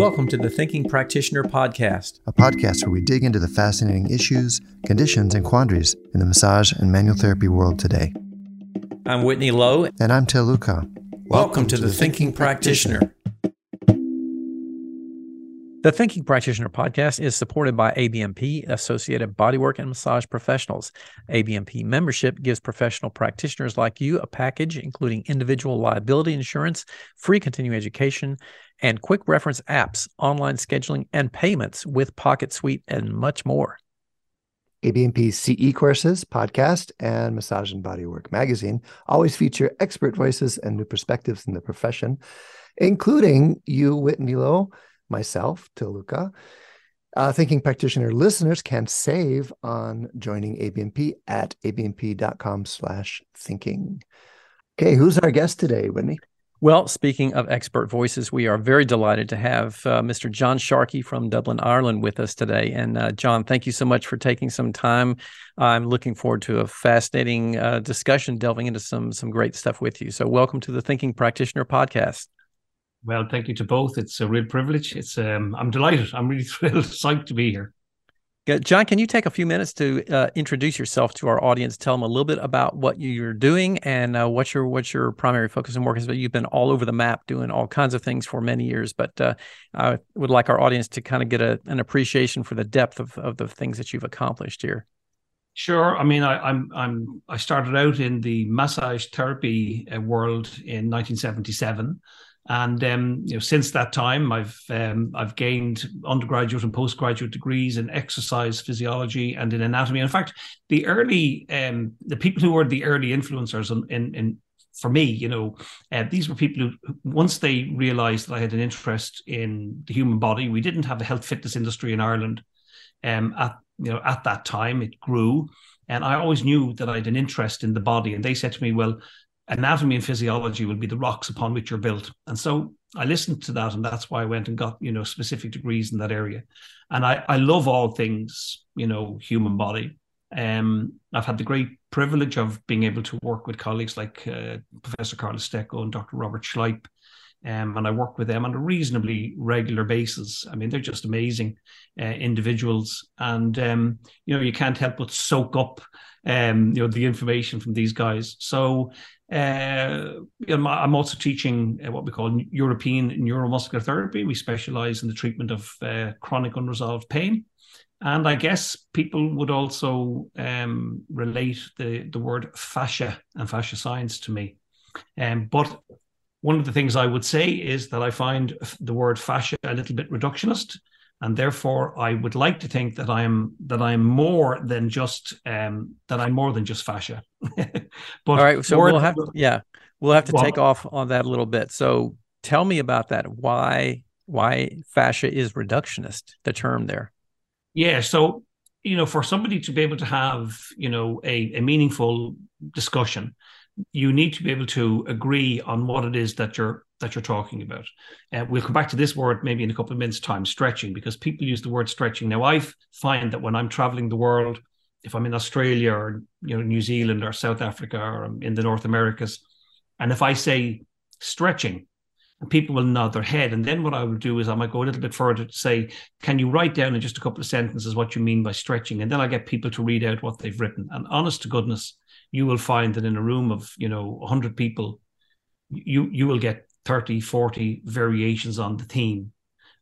Welcome to the Thinking Practitioner Podcast, a podcast where we dig into the fascinating issues, conditions, and quandaries in the massage and manual therapy world today. I'm Whitney Lowe. And I'm Til Luchau. Welcome, Welcome to, to, the, the Thinking, Thinking Practitioner. Practitioner. The Thinking Practitioner podcast is supported by ABMP, Associated Bodywork and Massage Professionals. ABMP membership gives professional practitioners like you a package including individual liability insurance, free continuing education, and quick reference apps, online scheduling, and payments with PocketSuite and much more. ABMP's CE courses, podcast, and Massage and Bodywork magazine always feature expert voices and new perspectives in the profession, including you, Whitney Lowe myself, Til Luchau. Uh, thinking practitioner listeners can save on joining ABMP at abmp.com slash thinking. Okay, who's our guest today, Whitney? Well, speaking of expert voices, we are very delighted to have uh, Mr. John Sharkey from Dublin, Ireland with us today. And uh, John, thank you so much for taking some time. I'm looking forward to a fascinating uh, discussion, delving into some some great stuff with you. So, welcome to the Thinking Practitioner podcast. Well, thank you to both. It's a real privilege. It's um, I'm delighted. I'm really thrilled, psyched to be here. John, can you take a few minutes to uh, introduce yourself to our audience? Tell them a little bit about what you're doing and uh, what your what your primary focus and work is. But you've been all over the map doing all kinds of things for many years. But uh, I would like our audience to kind of get a, an appreciation for the depth of, of the things that you've accomplished here. Sure. I mean, I, I'm I'm I started out in the massage therapy uh, world in 1977. And um, you know, since that time, I've um, I've gained undergraduate and postgraduate degrees in exercise physiology and in anatomy. In fact, the early um, the people who were the early influencers in, in, in for me, you know, uh, these were people who, once they realised that I had an interest in the human body, we didn't have a health fitness industry in Ireland. Um, at you know, at that time, it grew, and I always knew that I had an interest in the body. And they said to me, "Well, anatomy and physiology will be the rocks upon which you're built. And so I listened to that, and that's why I went and got you know specific degrees in that area. And I I love all things you know human body. Um, I've had the great privilege of being able to work with colleagues like uh, Professor Carla Stecco and Dr. Robert Schleip. Um, and I work with them on a reasonably regular basis. I mean, they're just amazing uh, individuals, and um, you know, you can't help but soak up, um, you know, the information from these guys. So uh, I'm also teaching uh, what we call European neuromuscular therapy. We specialize in the treatment of uh, chronic unresolved pain. And I guess people would also um, relate the, the word fascia and fascia science to me. Um, but one of the things I would say is that I find the word fascia a little bit reductionist and therefore I would like to think that I am that I'm more than just um, that I'm more than just fascia. but all right, so we'll have to, yeah, we'll have to well, take off on that a little bit. So tell me about that. Why why fascia is reductionist? The term there. Yeah, so you know, for somebody to be able to have you know a, a meaningful discussion, you need to be able to agree on what it is that you're that you're talking about. Uh, we'll come back to this word maybe in a couple of minutes' time, stretching, because people use the word stretching. Now, I find that when I'm traveling the world, if I'm in Australia or you know New Zealand or South Africa or I'm in the North Americas, and if I say stretching, people will nod their head. And then what I will do is I might go a little bit further to say, can you write down in just a couple of sentences what you mean by stretching? And then I get people to read out what they've written. And honest to goodness, you will find that in a room of, you know, 100 people, you you will get 30, 40 variations on the theme.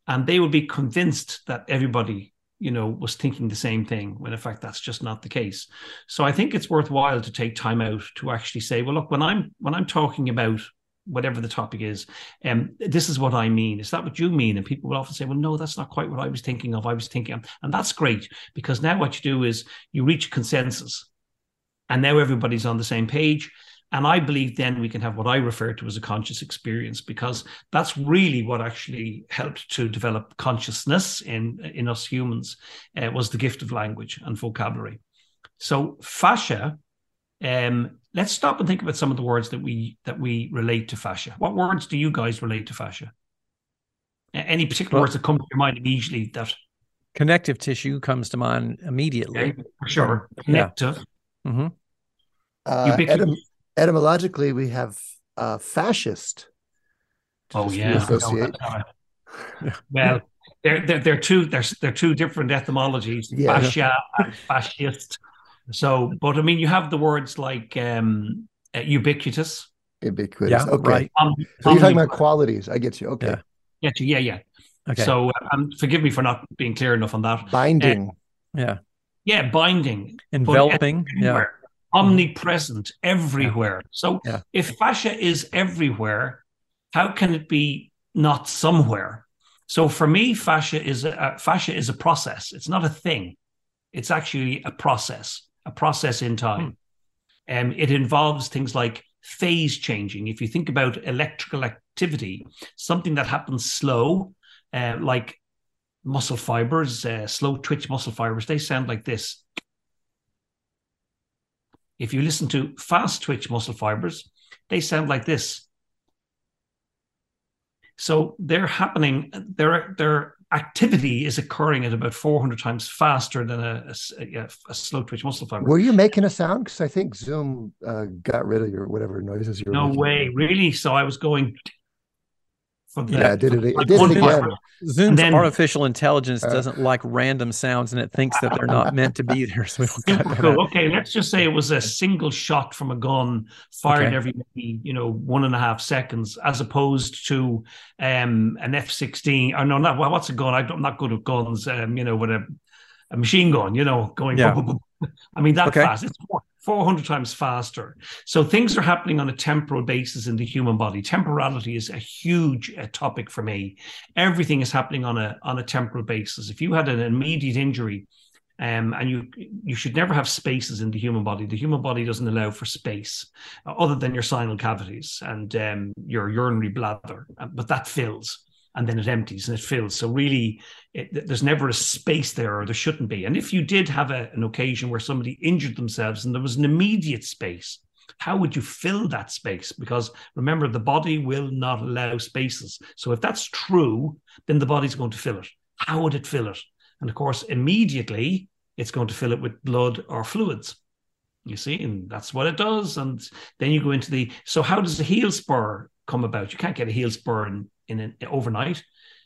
And they will be convinced that everybody, you know, was thinking the same thing, when in fact that's just not the case. So I think it's worthwhile to take time out to actually say, well, look, when I'm when I'm talking about whatever the topic is, um, this is what I mean. Is that what you mean? And people will often say, well, no, that's not quite what I was thinking of. I was thinking, of. and that's great because now what you do is you reach consensus, and now everybody's on the same page. And I believe then we can have what I refer to as a conscious experience because that's really what actually helped to develop consciousness in, in us humans uh, was the gift of language and vocabulary. So fascia, um, let's stop and think about some of the words that we that we relate to fascia. What words do you guys relate to fascia? Any particular well, words that come to your mind immediately that connective tissue comes to mind immediately. Okay, for sure. Connective. Yeah. Mm-hmm. Uh, etym- etymologically, we have uh, fascist. Oh yeah, well, they're, they're they're two they're they're two different etymologies, Yeah. fascia and fascist. So, but I mean, you have the words like um, uh, ubiquitous. Ubiquitous. Yeah, okay. right. Um, So you're talking about qualities. I get you. Okay. Yeah. yeah, yeah, yeah. Okay. So, uh, um, forgive me for not being clear enough on that. Binding. yeah. Yeah, binding, Enveloping. Yeah. omnipresent, everywhere. So, Yeah. if fascia is everywhere, how can it be not somewhere? So, for me, fascia is a, fascia is a process. It's not a thing. It's actually a process, a process in time. Um, it involves things like phase changing. If you think about electrical activity, something that happens slow, uh, like muscle fibers, uh, slow twitch muscle fibers, they sound like this. If you listen to fast twitch muscle fibers, they sound like this. So they're happening, their, their activity is occurring at about 400 times faster than a slow twitch muscle fiber. Were you making a sound? Because I think Zoom uh, got rid of your whatever noises you were No making. way, really? So I was going yeah, yeah, did it. It did it again. Zoom's then, artificial intelligence uh, doesn't like random sounds, and it thinks that they're not meant to be there. So. Okay, let's just say it was a single shot from a gun fired okay. every you know one and a half seconds, as opposed to um, an F sixteen. Or no, not well, what's a gun? I'm not good at guns. Um, you know, with a, a machine gun. You know, going. Yeah. I mean, that okay. fast. It's more, 400 times faster. So things are happening on a temporal basis in the human body. Temporality is a huge uh, topic for me. Everything is happening on a on a temporal basis. If you had an immediate injury, um, and you you should never have spaces in the human body. The human body doesn't allow for space uh, other than your sinal cavities and um, your urinary bladder, uh, but that fills and then it empties and it fills. So really, it, there's never a space there, or there shouldn't be. And if you did have a, an occasion where somebody injured themselves and there was an immediate space, how would you fill that space? Because remember, the body will not allow spaces. So if that's true, then the body's going to fill it. How would it fill it? And of course, immediately it's going to fill it with blood or fluids. You see, and that's what it does. And then you go into the so how does a heel spur come about? You can't get a heel spur in, in an overnight.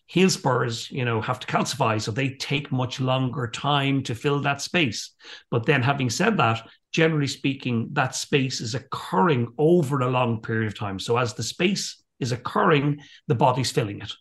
Heel spurs, you know, have to calcify, so they take much longer time to fill that space. But then, having said that, generally speaking, that space is occurring over a long period of time. So as the space is occurring, the body's filling it,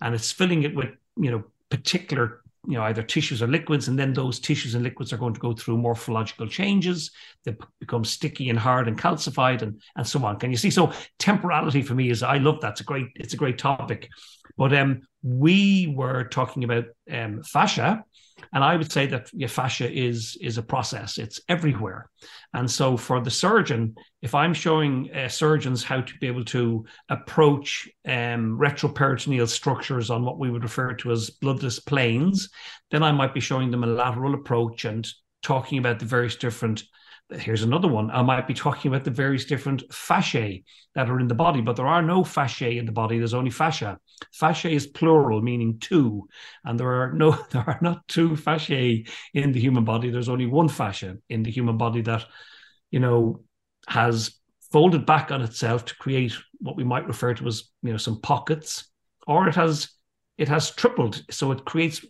and it's filling it with you know particular you know either tissues or liquids and then those tissues and liquids are going to go through morphological changes they become sticky and hard and calcified and and so on. Can you see? So temporality for me is i love that. It's a great it's a great topic. But um we were talking about um fascia and i would say that fascia is is a process it's everywhere and so for the surgeon if i'm showing uh, surgeons how to be able to approach um, retroperitoneal structures on what we would refer to as bloodless planes, then I might be showing them a lateral approach and talking about the various different. Here's another one. I might be talking about the various different fasciae that are in the body, but there are no fasciae in the body. There's only fascia. Fascia is plural, meaning two, and there are no, there are not two fasciae in the human body. There's only one fascia in the human body that, you know, has folded back on itself to create what we might refer to as you know some pockets or it has it has tripled so it creates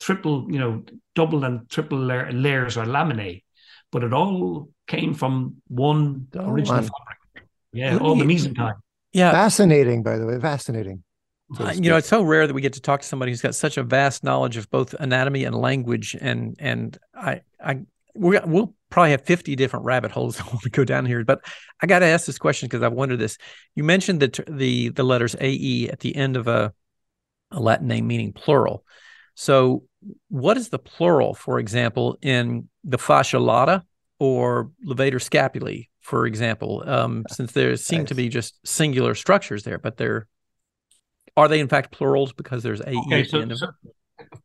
triple you know double and triple layer, layers or laminae but it all came from one Oh, original man. fabric yeah Let all the me- mesenchyme Yeah. Fascinating, by the way. Fascinating. So you know, it's so rare that we get to talk to somebody who's got such a vast knowledge of both anatomy and language, and and I I we we'll probably have fifty different rabbit holes I want to go down here, but I got to ask this question because I've wondered this. You mentioned the t- the the letters A E at the end of a a Latin name meaning plural. So, what is the plural, for example, in the fascia lata or levator scapulae, for example? Um, since there seem to be just singular structures there, but they're are they in fact plurals because there's a okay at the so, end of so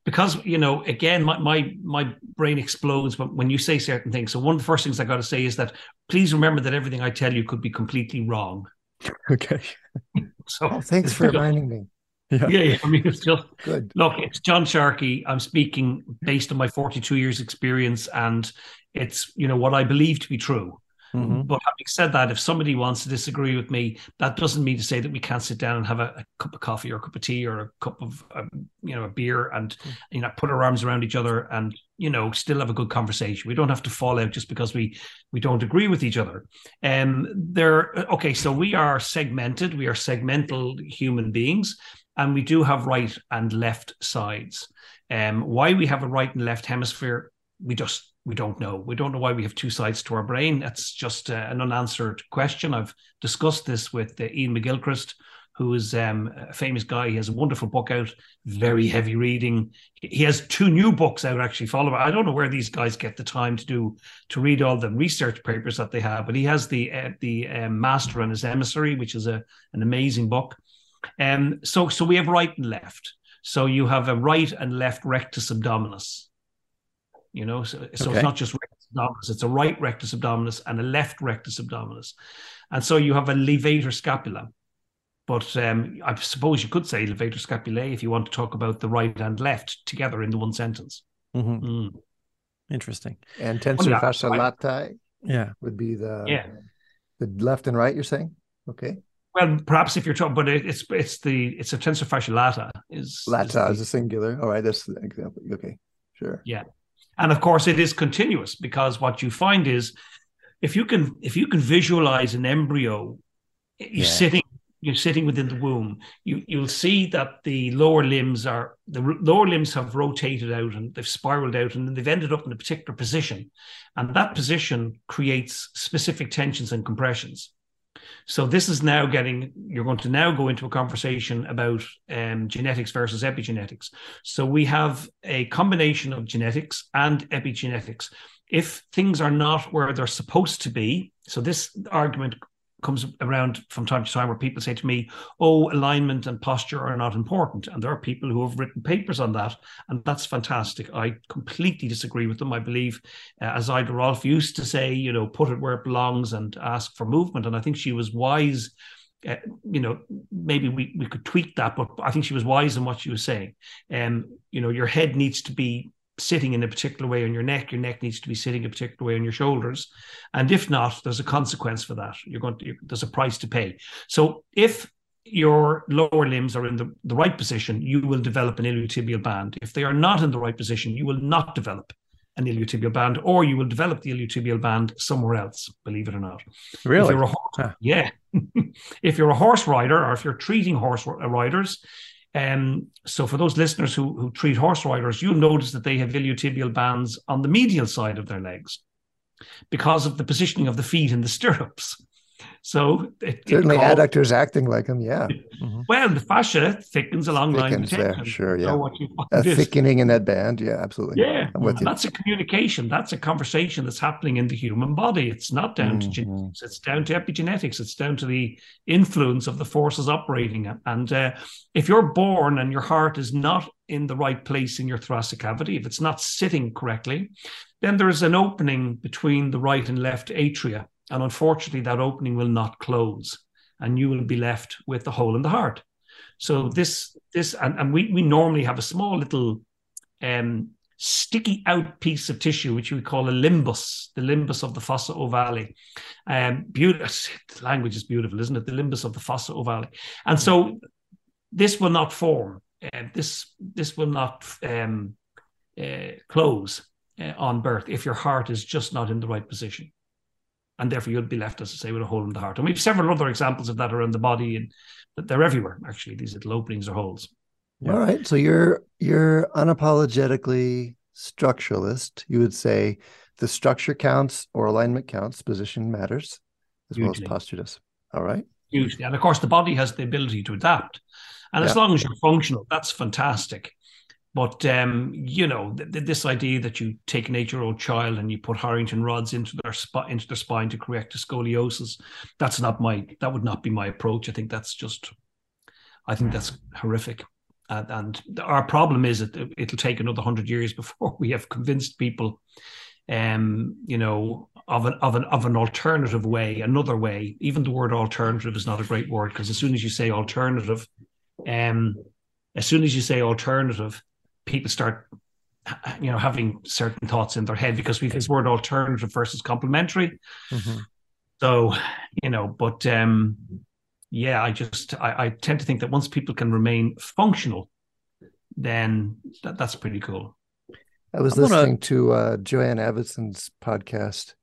because you know again my, my my brain explodes when, when you say certain things so one of the first things i got to say is that please remember that everything i tell you could be completely wrong Okay. so Oh, thanks for reminding me. Yeah. yeah, yeah i mean it's just Good. Look, it's John Sharkey. I'm speaking based on my 42 years experience, and it's you know what I believe to be true. Mm-hmm. But having said that, if somebody wants to disagree with me, that doesn't mean to say that we can't sit down and have a, a cup of coffee or a cup of tea or a cup of um, you know a beer and mm. you know put our arms around each other and you know still have a good conversation. We don't have to fall out just because we we don't agree with each other. And um, there, okay, so we are segmented. We are segmental human beings, and we do have right and left sides. Um, why we have a right and left hemisphere, we just we don't know. We don't know why we have two sides to our brain. That's just uh, an unanswered question. I've discussed this with uh, Iain McGilchrist, who is um, a famous guy. He has a wonderful book out, very heavy reading. He has two new books out actually. Follow. I don't know where these guys get the time to do to read all the research papers that they have, but he has the uh, the um, Master and His Emissary, which is a an amazing book. Um, so so we have right and left. So you have a right and left rectus abdominis you know so, so okay. it's not just rectus abdominis it's a right rectus abdominis and a left rectus abdominis and so you have a levator scapula but um, I suppose you could say levator scapulae if you want to talk about the right and left together in the one sentence. Mm-hmm. Mm. Interesting. And tensor oh, fascia latae, yeah, would be the yeah the left and right. You're saying, okay. Well, perhaps if you're talking, but it's it's the it's a tensor fascia lata is lata is, the, is a singular. All right, that's the example. Okay, sure. Yeah, and of course, it is continuous because what you find is if you can if you can visualize an embryo, you're yeah. sitting you're sitting within the womb. You you'll see that the lower limbs are the lower limbs have rotated out and they've spiraled out and they've ended up in a particular position, and that position creates specific tensions and compressions. So this is now getting, you're going to now go into a conversation about um, genetics versus epigenetics. So we have a combination of genetics and epigenetics. If things are not where they're supposed to be, so this argument comes around from time to time where people say to me, oh, alignment and posture are not important. And there are people who have written papers on that, and that's fantastic. I completely disagree with them. I believe, uh, as Ida Rolf used to say, you know, put it where it belongs and ask for movement. And I think she was wise. Uh, you know, maybe we, we could tweak that, but I think she was wise in what she was saying. And, um, you know, your head needs to be sitting in a particular way on your neck. Your neck needs to be sitting a particular way on your shoulders, and if not, there's a consequence for that. You're going to there's a price to pay. So if your lower limbs are in the, the right position, you will develop an iliotibial band. If they are not in the right position, you will not develop an iliotibial band, or you will develop the iliotibial band somewhere else, believe it or not. Really? If horse, Yeah. if you're a horse rider or if you're treating horse riders, um, so for those listeners who, who treat horse riders, you'll notice that they have iliotibial bands on the medial side of their legs because of the positioning of the feet in the stirrups. So it, certainly it called, adductors acting like them, yeah. Mm-hmm. Well, the fascia thickens along thickens line there, sure, yeah. thickening in that band, yeah, absolutely. Yeah, that's a communication. That's a conversation that's happening in the human body. It's not down mm-hmm. to genetics. It's down to epigenetics. It's down to the influence of the forces operating. And uh, if you're born and your heart is not in the right place in your thoracic cavity, if it's not sitting correctly, then there's an opening between the right and left atria and unfortunately, that opening will not close, and you will be left with the hole in the heart. So this this and, and we we normally have a small little um, sticky out piece of tissue, which we call a limbus, the limbus of the fossa ovale. Um, beautiful language is beautiful, isn't it? The limbus of the fossa ovale, and so this will not form. Uh, this this will not um, uh, close uh, on birth if your heart is just not in the right position and therefore you'll be left, as I say, with a hole in the heart. And we have several other examples of that around the body, and they're everywhere. Actually, these little openings or holes. Yeah. All right, so you're you're unapologetically structuralist. You would say the structure counts or alignment counts, position matters, as Hugely. well as posture does. All right. Usually, and of course, the body has the ability to adapt, and yeah. as long as you're functional, that's fantastic. But um, you know, th- th- this idea that you take an eight-year-old child and you put Harrington rods into their spot into their spine to correct a scoliosis, that's not my that would not be my approach. I think that's just, I think that's horrific. And, and our problem is that it'll take another hundred years before we have convinced people, um, you know, of an of an of an alternative way, another way. Even the word alternative is not a great word because as soon as you say alternative, um, as soon as you say alternative, people start you know having certain thoughts in their head because we have this word alternative versus complementary mm-hmm. So, you know, but um, yeah, I just I, I tend to think that once people can remain functional, then that, that's pretty cool. I was I listening wanna... to uh, Joanne Avison's podcast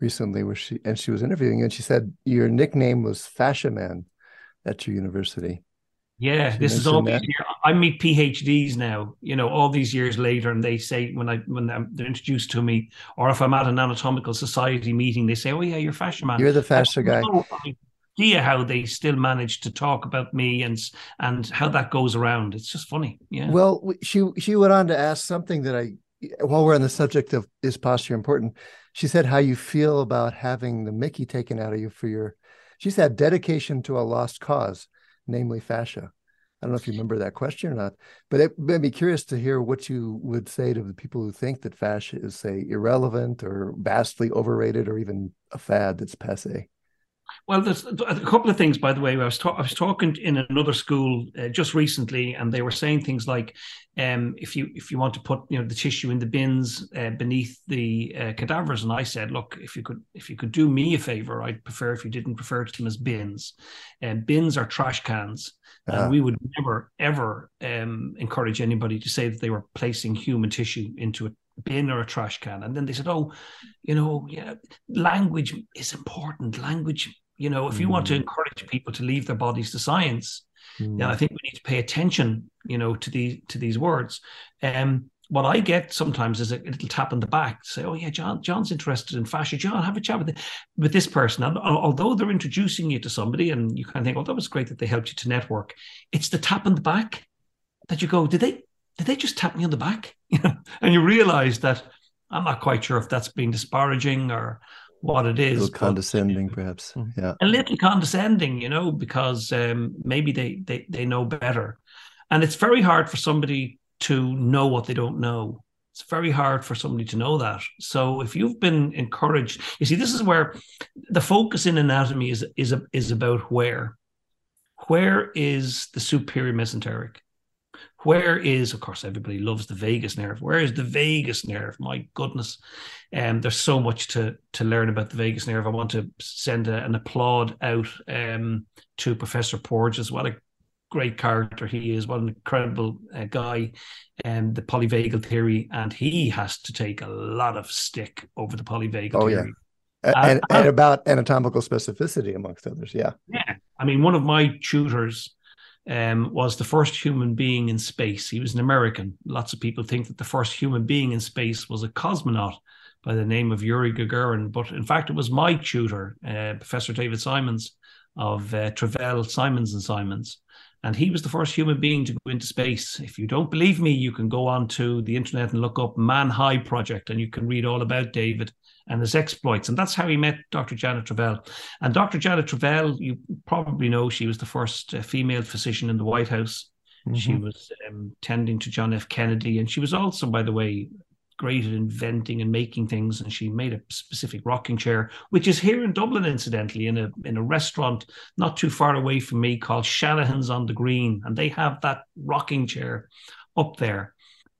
recently, where she and she was interviewing, and she said your nickname was Fascia Man at your university. Yeah, this is all. I meet PhDs now, you know, all these years later, and they say when I when they're introduced to me, or if I'm at an anatomical society meeting, they say, "Oh yeah, you're fashion man." You're the fascia guy. idea how they still manage to talk about me and and how that goes around. It's just funny. Yeah. Well, she she went on to ask something that I, while we're on the subject of is posture important, she said how you feel about having the Mickey taken out of you for your. She said dedication to a lost cause namely fascia. I don't know if you remember that question or not, but it made me curious to hear what you would say to the people who think that fascia is, say, irrelevant or vastly overrated or even a fad that's passe. Well, there's a couple of things, by the way. I was, ta- I was talking in another school uh, just recently, and they were saying things like, um, "If you if you want to put you know the tissue in the bins uh, beneath the uh, cadavers," and I said, "Look, if you could if you could do me a favor, I'd prefer if you didn't refer to them as bins. And uh, bins are trash cans, and uh-huh. we would never ever um, encourage anybody to say that they were placing human tissue into a bin or a trash can. And then they said, "Oh, you know, yeah, language is important. Language you know, if you mm. want to mm. encourage people to leave their bodies to science, mm. then I think we need to pay attention, you know, to these to these words. Um, what I get sometimes is a, little tap on the back, say, "Oh yeah, John, John's interested in fascia. John, have a chat with the, with this person." And although they're introducing you to somebody, and you kind of think, "Oh, that was great that they helped you to network," it's the tap on the back that you go, "Did they? Did they just tap me on the back?" You know, and you realize that I'm not quite sure if that's being disparaging or what it is. A little condescending, perhaps. Hmm. Yeah. A little condescending, you know, because um, maybe they, they they know better, and it's very hard for somebody to know what they don't know. It's very hard for somebody to know that. So if you've been encouraged, you see, this is where the focus in anatomy is is is about where. Where is the superior mesenteric? Where is, of course, everybody loves the vagus nerve. Where is the vagus nerve? My goodness, um, there's so much to to learn about the vagus nerve. I want to send a, an applaud out um, to Professor Porges. What a great character he is! What an incredible uh, guy! And um, the polyvagal theory, and he has to take a lot of stick over the polyvagal oh, theory. Yeah. And, uh, and, about anatomical specificity, amongst others. Yeah. Yeah. I mean, one of my tutors um, was the first human being in space. He was an American. Lots of people think that the first human being in space was a cosmonaut by the name of Yuri Gagarin, but in fact, it was my tutor, uh, Professor David Simons of uh, Travell Simons and Simons. And he was the first human being to go into space. If you don't believe me, you can go on to the internet and look up Man High Project, and you can read all about David and his exploits. And that's how he met Dr. Janet Travell. And Dr. Janet Travell, you probably know, she was the first uh, female physician in the White House. Mm-hmm. She was um, tending to John F. Kennedy. And she was also, by the way, great at inventing and making things. And she made a specific rocking chair, which is here in Dublin, incidentally, in a in a restaurant not too far away from me called Shanahan's on the Green. And they have that rocking chair up there.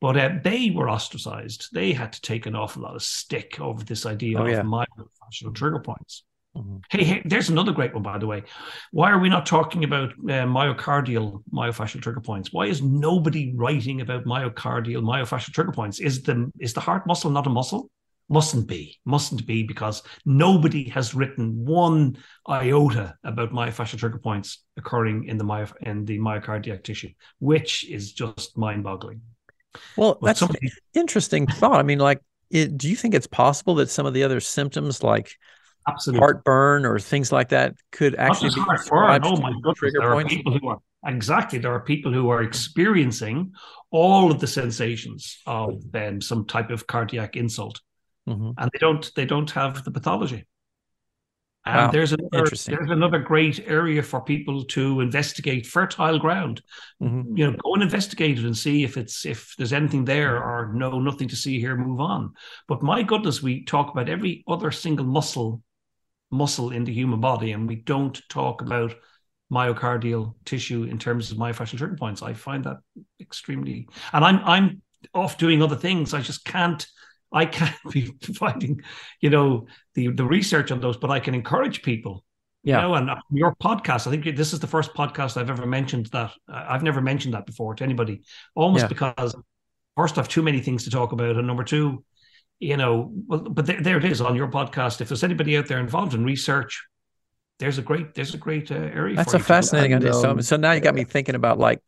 But uh, they were ostracized. They had to take an awful lot of stick over this idea oh, of yeah. myofascial trigger points. Mm-hmm. Hey, hey, there's another great one, by the way. Why are we not talking about uh, myocardial myofascial trigger points? Why is nobody writing about myocardial myofascial trigger points? Is the is the heart muscle not a muscle? Mustn't be, mustn't be, because nobody has written one iota about myofascial trigger points occurring in the myo- in the myocardiac tissue, which is just mind-boggling. Well, that's somebody... interesting thought. I mean, like, it, do you think it's possible that some of the other symptoms, like Absolutely. heartburn or things like that, could actually be heartburn? Oh my goodness! There points? are people who are exactly. There are people who are experiencing all of the sensations of um, some type of cardiac insult, mm-hmm. and they don't. They don't have the pathology. And wow. there's another there's another great area for people to investigate fertile ground. Mm-hmm. You know, go and investigate it and see if it's if there's anything there or no, nothing to see here, move on. But my goodness, we talk about every other single muscle muscle in the human body, and we don't talk about myocardial tissue in terms of myofascial trigger points. I find that extremely and I'm I'm off doing other things. I just can't I can't be providing, you know, the the research on those, but I can encourage people. Yeah. You know, and uh, your podcast, I think this is the first podcast I've ever mentioned that. Uh, I've never mentioned that before to anybody, almost yeah. because first, I've too many things to talk about, and number two, you know, well, but there, there it is on your podcast. If there's anybody out there involved in research, there's a great there's a great uh, area. That's a fascinating idea. So, um, so now you got me thinking about like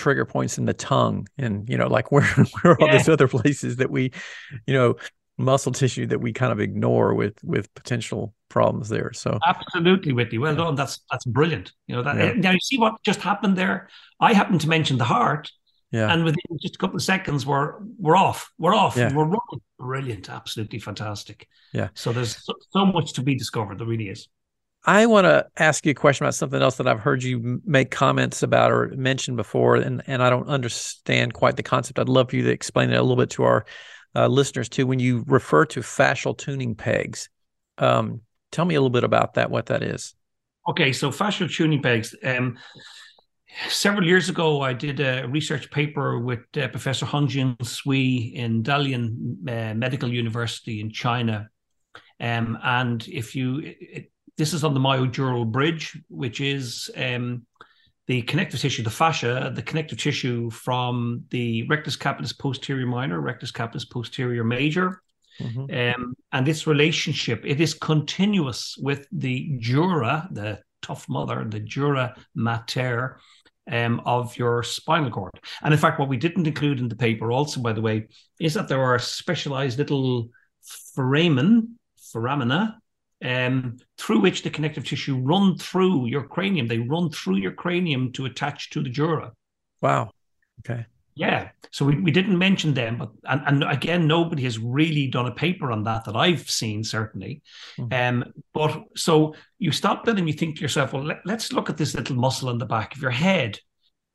trigger points in the tongue and you know like where where all yeah. these other places that we you know muscle tissue that we kind of ignore with with potential problems there so. Absolutely whitney. Well yeah. done. That's that's brilliant. You know that yeah. now you see what just happened there? I happened to mention the heart yeah. and within just a couple of seconds we're we're off. We're off. Yeah. we're running. Brilliant. Absolutely fantastic. Yeah. So there's so, so much to be discovered. There really is I want to ask you a question about something else that I've heard you make comments about or mention before, and, and I don't understand quite the concept. I'd love for you to explain it a little bit to our uh, listeners too. When you refer to fascial tuning pegs, um, tell me a little bit about that, what that is. Okay, so fascial tuning pegs. Um, several years ago, I did a research paper with uh, Professor Hongjin Sui in Dalian uh, Medical University in China. Um, and if you, it, this is on the myodural bridge, which is um, the connective tissue, the fascia, the connective tissue from the rectus capitis posterior minor, rectus capitis posterior major. Mm-hmm. Um, and this relationship, it is continuous with the dura, the tough mother, the dura mater um, of your spinal cord. And in fact, what we didn't include in the paper, also, by the way, is that there are specialized little foramen, foramina, um, through which the connective tissue run through your cranium. They run through your cranium to attach to the dura. Wow. Okay. Yeah. So we, we didn't mention them, but and, and again, nobody has really done a paper on that that I've seen, certainly. Mm-hmm. Um, but so you stop then and you think to yourself, well, let, us look at this little muscle on the back of your head.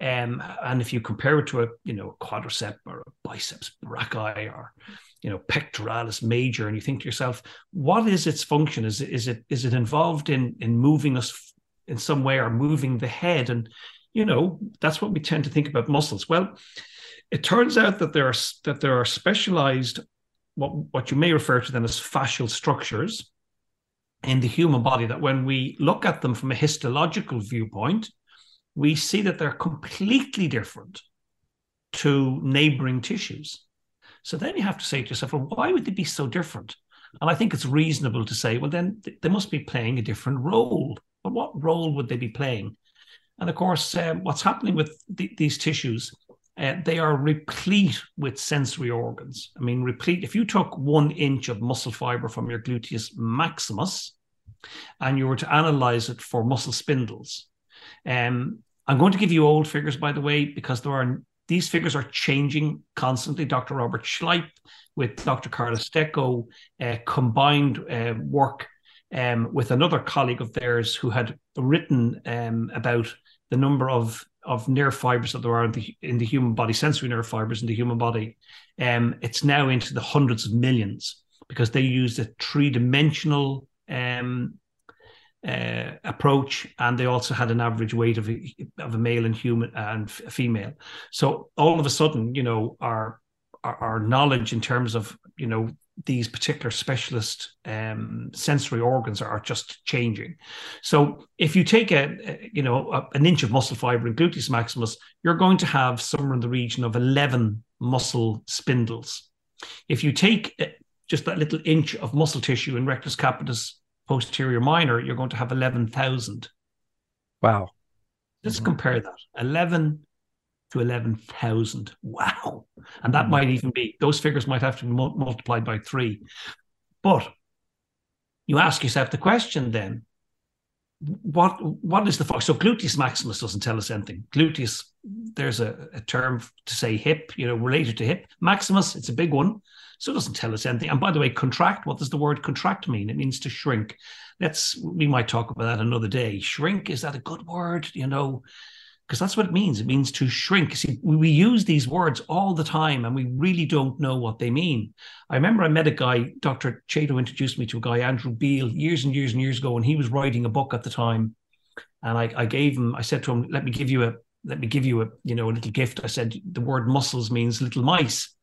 Um, and if you compare it to a you know a quadricep or a biceps brachii or you know pectoralis major and you think to yourself what is its function? Is it is it is it involved in in moving us in some way or moving the head? And you know that's what we tend to think about muscles. Well it turns out that there are that there are specialized what what you may refer to them as fascial structures in the human body that when we look at them from a histological viewpoint we see that they're completely different to neighboring tissues so then you have to say to yourself, well, why would they be so different? And I think it's reasonable to say, well, then they must be playing a different role. But what role would they be playing? And of course, um, what's happening with the, these tissues, uh, they are replete with sensory organs. I mean, replete. If you took one inch of muscle fiber from your gluteus maximus and you were to analyze it for muscle spindles, um, I'm going to give you old figures, by the way, because there are these figures are changing constantly. Dr. Robert Schleip with Dr. Carla Stecco uh, combined uh, work um, with another colleague of theirs who had written um, about the number of of nerve fibers that there are in the, in the human body, sensory nerve fibers in the human body. Um, it's now into the hundreds of millions because they used a three dimensional um, uh, approach, and they also had an average weight of a, of a male and human and a female. So all of a sudden, you know, our our, our knowledge in terms of you know these particular specialist um, sensory organs are, are, just changing. So if you take a, a you know a, an inch of muscle fiber in gluteus maximus, you're going to have somewhere in the region of eleven muscle spindles. If you take uh, just that little inch of muscle tissue in rectus capitis posterior minor, you're going to have 11,000. Wow. Just mm-hmm. compare that 11 to 11,000. Wow. And that mm-hmm. might even be, those figures might have to be multiplied by three. But you ask yourself the question then what what is the so gluteus maximus doesn't tell us anything gluteus there's a, a term to say hip you know related to hip maximus it's a big one so it doesn't tell us anything. And by the way, contract, what does the word contract mean? It means to shrink. Let's we might talk about that another day. Shrink, is that a good word? You know, because that's what it means. It means to shrink. See, we use these words all the time and we really don't know what they mean. I remember I met a guy, Dr. Chaitow introduced me to a guy, Andrew Biel, years and years and years ago, and he was writing a book at the time. And I, I gave him, I said to him, let me give you a let me give you a you know a little gift. I said the word muscles means little mice.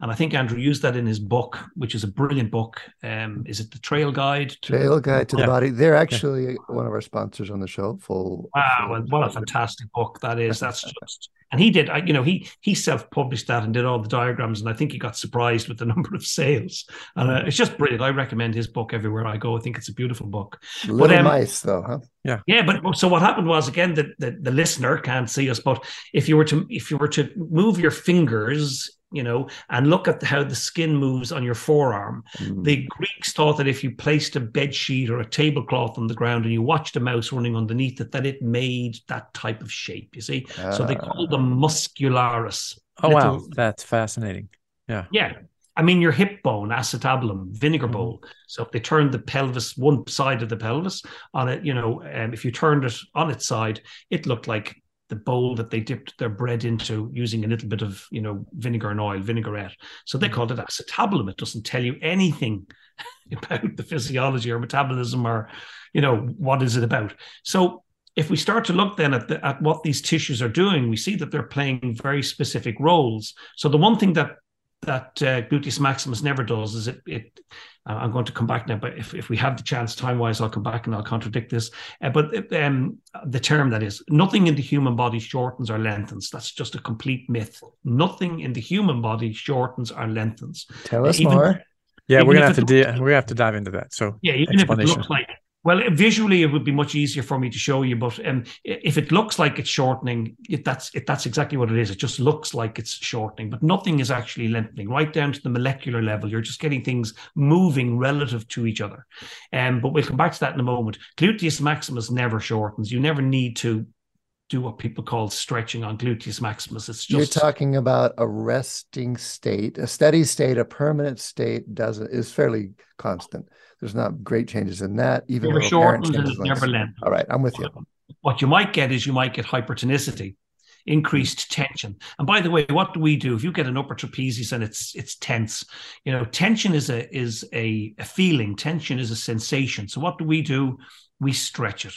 And I think Andrew used that in his book, which is a brilliant book. Um, is it the Trail Guide? To- Trail Guide to yeah. the Body. They're actually yeah. one of our sponsors on the show. Full. Wow, full what a fantastic book that is. That's just and he did you know he he self-published that and did all the diagrams and i think he got surprised with the number of sales and uh, it's just brilliant i recommend his book everywhere i go i think it's a beautiful book little but, um, nice though huh yeah yeah but so what happened was again the, the the listener can't see us but if you were to if you were to move your fingers you know, and look at how the skin moves on your forearm. Mm. The Greeks thought that if you placed a bed sheet or a tablecloth on the ground and you watched a mouse running underneath it, that it made that type of shape. You see, uh, so they called them ah. muscularis. Oh little, wow, that's fascinating. Yeah, yeah. I mean, your hip bone, acetabulum, vinegar mm-hmm. bowl. So if they turned the pelvis, one side of the pelvis on it, you know, um, if you turned it on its side, it looked like the bowl that they dipped their bread into using a little bit of you know vinegar and oil vinaigrette. So they hmm. called it acetabulum. It doesn't tell you anything about the physiology or metabolism or you know what is it about. So if we start to look then at, the, at what these tissues are doing we see that they're playing very specific roles. So the one thing that that uh, gluteus maximus never does is it it uh, I'm going to come back now, but if, if we have the chance time wise, I'll come back and I'll contradict this. Uh, but um, the term that is nothing in the human body shortens or lengthens. That's just a complete myth. Nothing in the human body shortens or lengthens. Tell us even, more. Yeah, we're gonna have to di- we're gonna have to dive into that. So yeah, even if it looks like well, visually, it would be much easier for me to show you, but um, if it looks like it's shortening, it, that's it, that's exactly what it is. It just looks like it's shortening, but nothing is actually lengthening. Right down to the molecular level, you're just getting things moving relative to each other. Um, but we'll come back to that in a moment. Gluteus maximus never shortens. You never need to do what people call stretching on gluteus maximus. It's just you're talking about a resting state, a steady state, a permanent state doesn't is fairly constant. There's not great changes in that. Even never shortens and never lengthens. All right, I'm with you. What you might get is you might get hypertonicity, increased tension. And by the way, what do we do if you get an upper trapezius and it's it's tense? You know, tension is a is a, a feeling. Tension is a sensation. So what do we do? We stretch it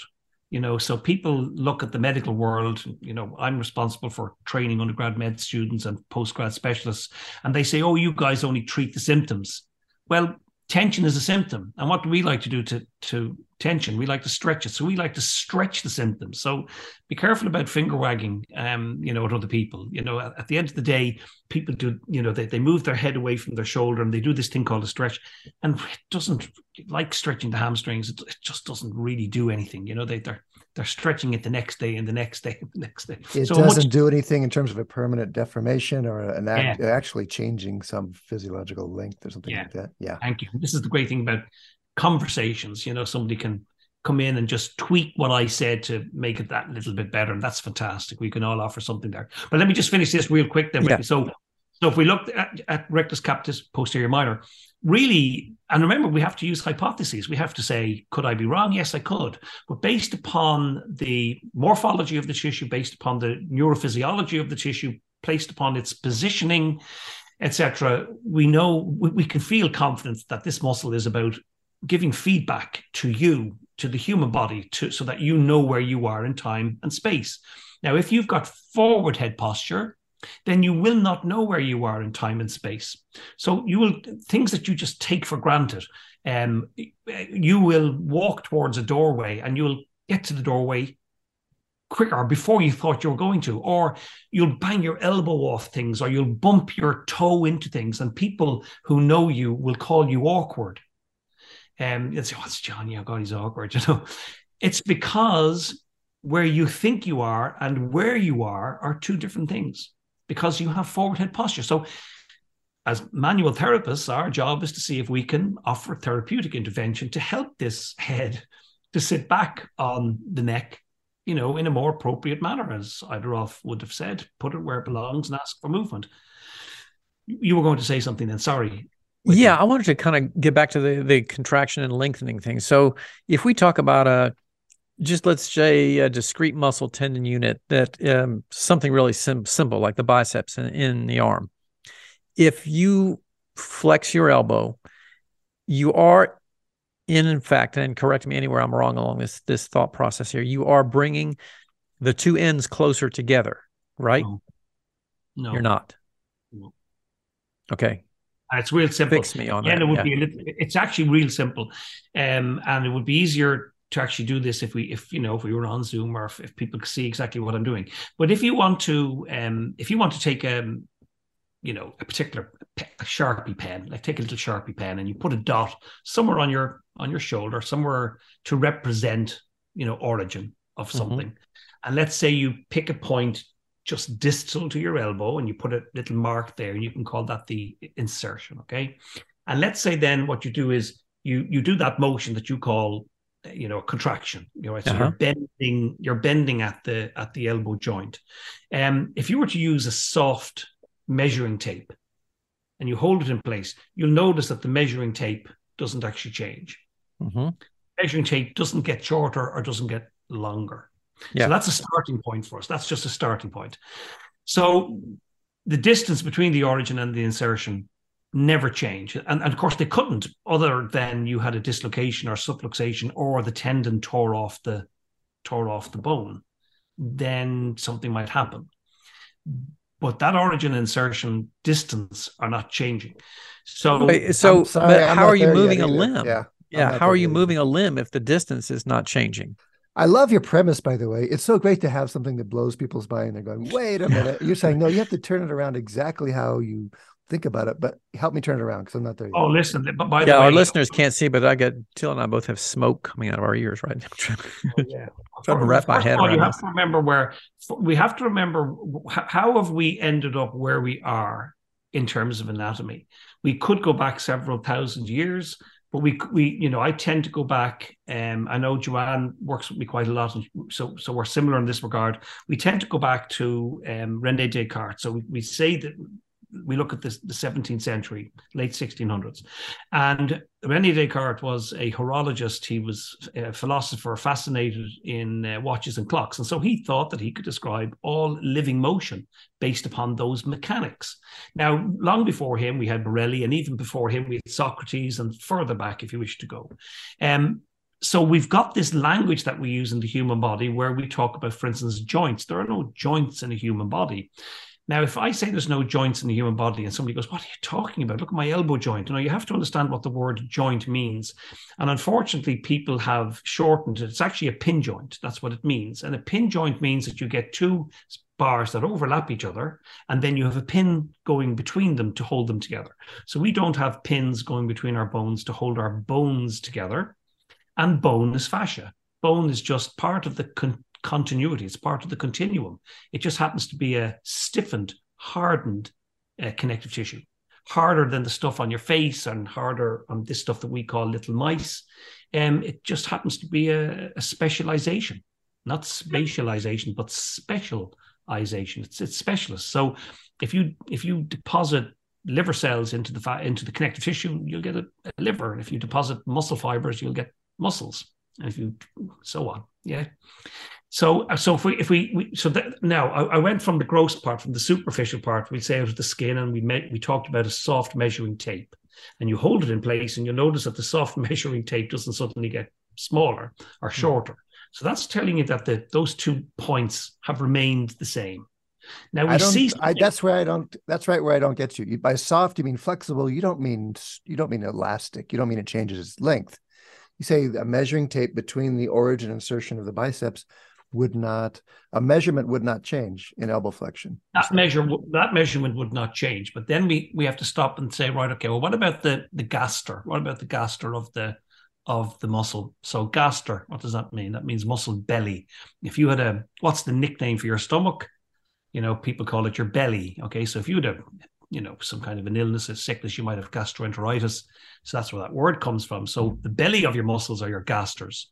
you know so people look at the medical world you know i'm responsible for training undergrad med students and postgrad specialists and they say oh you guys only treat the symptoms well tension is a symptom. And what do we like to do to, to tension? We like to stretch it. So we like to stretch the symptoms. So be careful about finger wagging, um, you know, at other people. You know, at, at, the end of the day, people do, you know, they, they move their head away from their shoulder and they do this thing called a stretch. And it doesn't like stretching the hamstrings. It, it just doesn't really do anything. You know, they, they're they're stretching it the next day and the next day and the next day. It so doesn't much, do anything in terms of a permanent deformation or an act, yeah. actually changing some physiological length or something yeah. like that. Yeah. Thank you. This is the great thing about conversations. You know, somebody can come in and just tweak what I said to make it that little bit better. And that's fantastic. We can all offer something there. But let me just finish this real quick then. Yeah. So so if we look at, at rectus capitis posterior minor, really, and remember, we have to use hypotheses. We have to say, could I be wrong? Yes, I could. But based upon the morphology of the tissue, based upon the neurophysiology of the tissue, placed upon its positioning, etc., we know we, we can feel confident that this muscle is about giving feedback to you, to the human body, to, so that you know where you are in time and space. Now, if you've got forward head posture, then you will not know where you are in time and space. So you will things that you just take for granted. Um, you will walk towards a doorway and you'll get to the doorway quicker before you thought you were going to, or you'll bang your elbow off things, or you'll bump your toe into things, and people who know you will call you awkward. Um, and say, "What's Johnny? Oh God, he's awkward." You know, it's because where you think you are and where you are are two different things because you have forward head posture. So, as manual therapists, our job is to see if we can offer therapeutic intervention to help this head to sit back on the neck, you know, in a more appropriate manner, as Ida Rolf would have said, put it where it belongs and ask for movement. You were going to say something then. Sorry. Yeah, I wanted to kind of get back to the the contraction and lengthening thing. So, if we talk about a just let's say a discrete muscle tendon unit that um, something really sim- simple like the biceps in, in the arm if you flex your elbow you are in, in fact and correct me anywhere i'm wrong along this this thought process here you are bringing the two ends closer together right no, no. you're not no. Okay. It's real simple. Fix me on Again, that. it would yeah. be a little, it's actually real simple. Um, and it would be easier to actually do this if we if you know if we were on Zoom or if, if people could see exactly what I'm doing. But if you want to um if you want to take um you know a particular pe- a sharpie pen like take a little sharpie pen and you put a dot somewhere on your on your shoulder somewhere to represent you know origin of Mhm. something and let's say you pick a point just distal to your elbow and you put a little mark there and you can call that the insertion okay and let's say then what you do is you you do that motion that you call you know contraction you know so Uh-huh. you're bending you're bending at the at the elbow joint um if you were to use a soft measuring tape and you hold it in place you'll notice that the measuring tape doesn't actually change Mhm. measuring tape doesn't get shorter or doesn't get longer. Yeah. So that's a starting point for us. That's just a starting point. So the distance between the origin and the insertion never change. And, and of course they couldn't other than you had a dislocation or subluxation or the tendon tore off the tore off the bone. Then something might happen. But that origin insertion distance are not changing. So Wait, so sorry, but how are you moving a either. limb? Yeah. Yeah, not how are you yet moving a limb if the distance is not changing? I love your premise, by the way. It's so great to have something that blows people's mind. They're going, wait a minute. You're saying, no, you have to turn it around exactly how you think about it, but help me turn it around because I'm not there yet. oh listen, but by the Yeah, way, our listeners can't see, but I got Till and I both have smoke coming out of our ears right now. Oh, yeah. Trying to wrap my head all, You around have to remember where we have to remember how have we ended up where we are in terms of anatomy. We could go back several thousand years, but we we you know I tend to go back. Um, I know Joanne works with me quite a lot, and so so we're similar in this regard. We tend to go back to um, Rene Descartes. So we, we say that we look at this the 17th century, late 1600s, and Rene Descartes was a horologist. He was a philosopher fascinated in uh, watches and clocks. And so he thought that he could describe all living motion based upon those mechanics. Now, long before him, we had Borelli, and even before him, we had Socrates, and further back, if you wish to go. Um, so we've got this language that we use in the human body where we talk about, for instance, joints. There are no joints in a human body. Now, if I say there's no joints in the human body and somebody goes, What are you talking about? Look at my elbow joint. You know, you have to understand what the word joint means. And unfortunately, people have shortened it. It's actually a pin joint. That's what it means. And a pin joint means that you get two bars that overlap each other, and then you have a pin going between them to hold them together. So we don't have pins going between our bones to hold our bones together. And bone is fascia. Bone is just part of the con- continuity, it's part of the continuum. It just happens to be a stiffened, hardened uh, connective tissue, harder than the stuff on your face and harder on this stuff that we call little mice. Um, it just happens to be a, a specialization, not spatialization, but specialization. It's it's specialist. So if you if you deposit liver cells into the fat into the connective tissue, you'll get a, a liver. And if you deposit muscle fibers, you'll get muscles. And if you so on, yeah. So, uh, so if we, if we, we so that, now I, I, went from the gross part, from the superficial part, we say out of the skin, and we met, we talked about a soft measuring tape, and you hold it in place, and you'll notice that the soft measuring tape doesn't suddenly get smaller or hmm. shorter. So that's telling you that the those two points have remained the same. Now we I don't, see. I, that's where I don't. That's right where I don't get you. you. By soft, you mean flexible. You don't mean you don't mean elastic. You don't mean it changes its length. You say a measuring tape between the origin insertion of the biceps would not a measurement would not change in elbow flexion. That measure that measurement would not change. But then we we have to stop and say, right, okay, well, what about the the gaster? What about the gaster of the of the muscle? So gaster, what does that mean? That means muscle belly. If you had a what's the nickname for your stomach? You know, people call it your belly. Okay, so if you had a you know some kind of an illness, a sickness, you might have gastroenteritis. So that's where that word comes from. So hmm. the belly of your muscles are your gasters.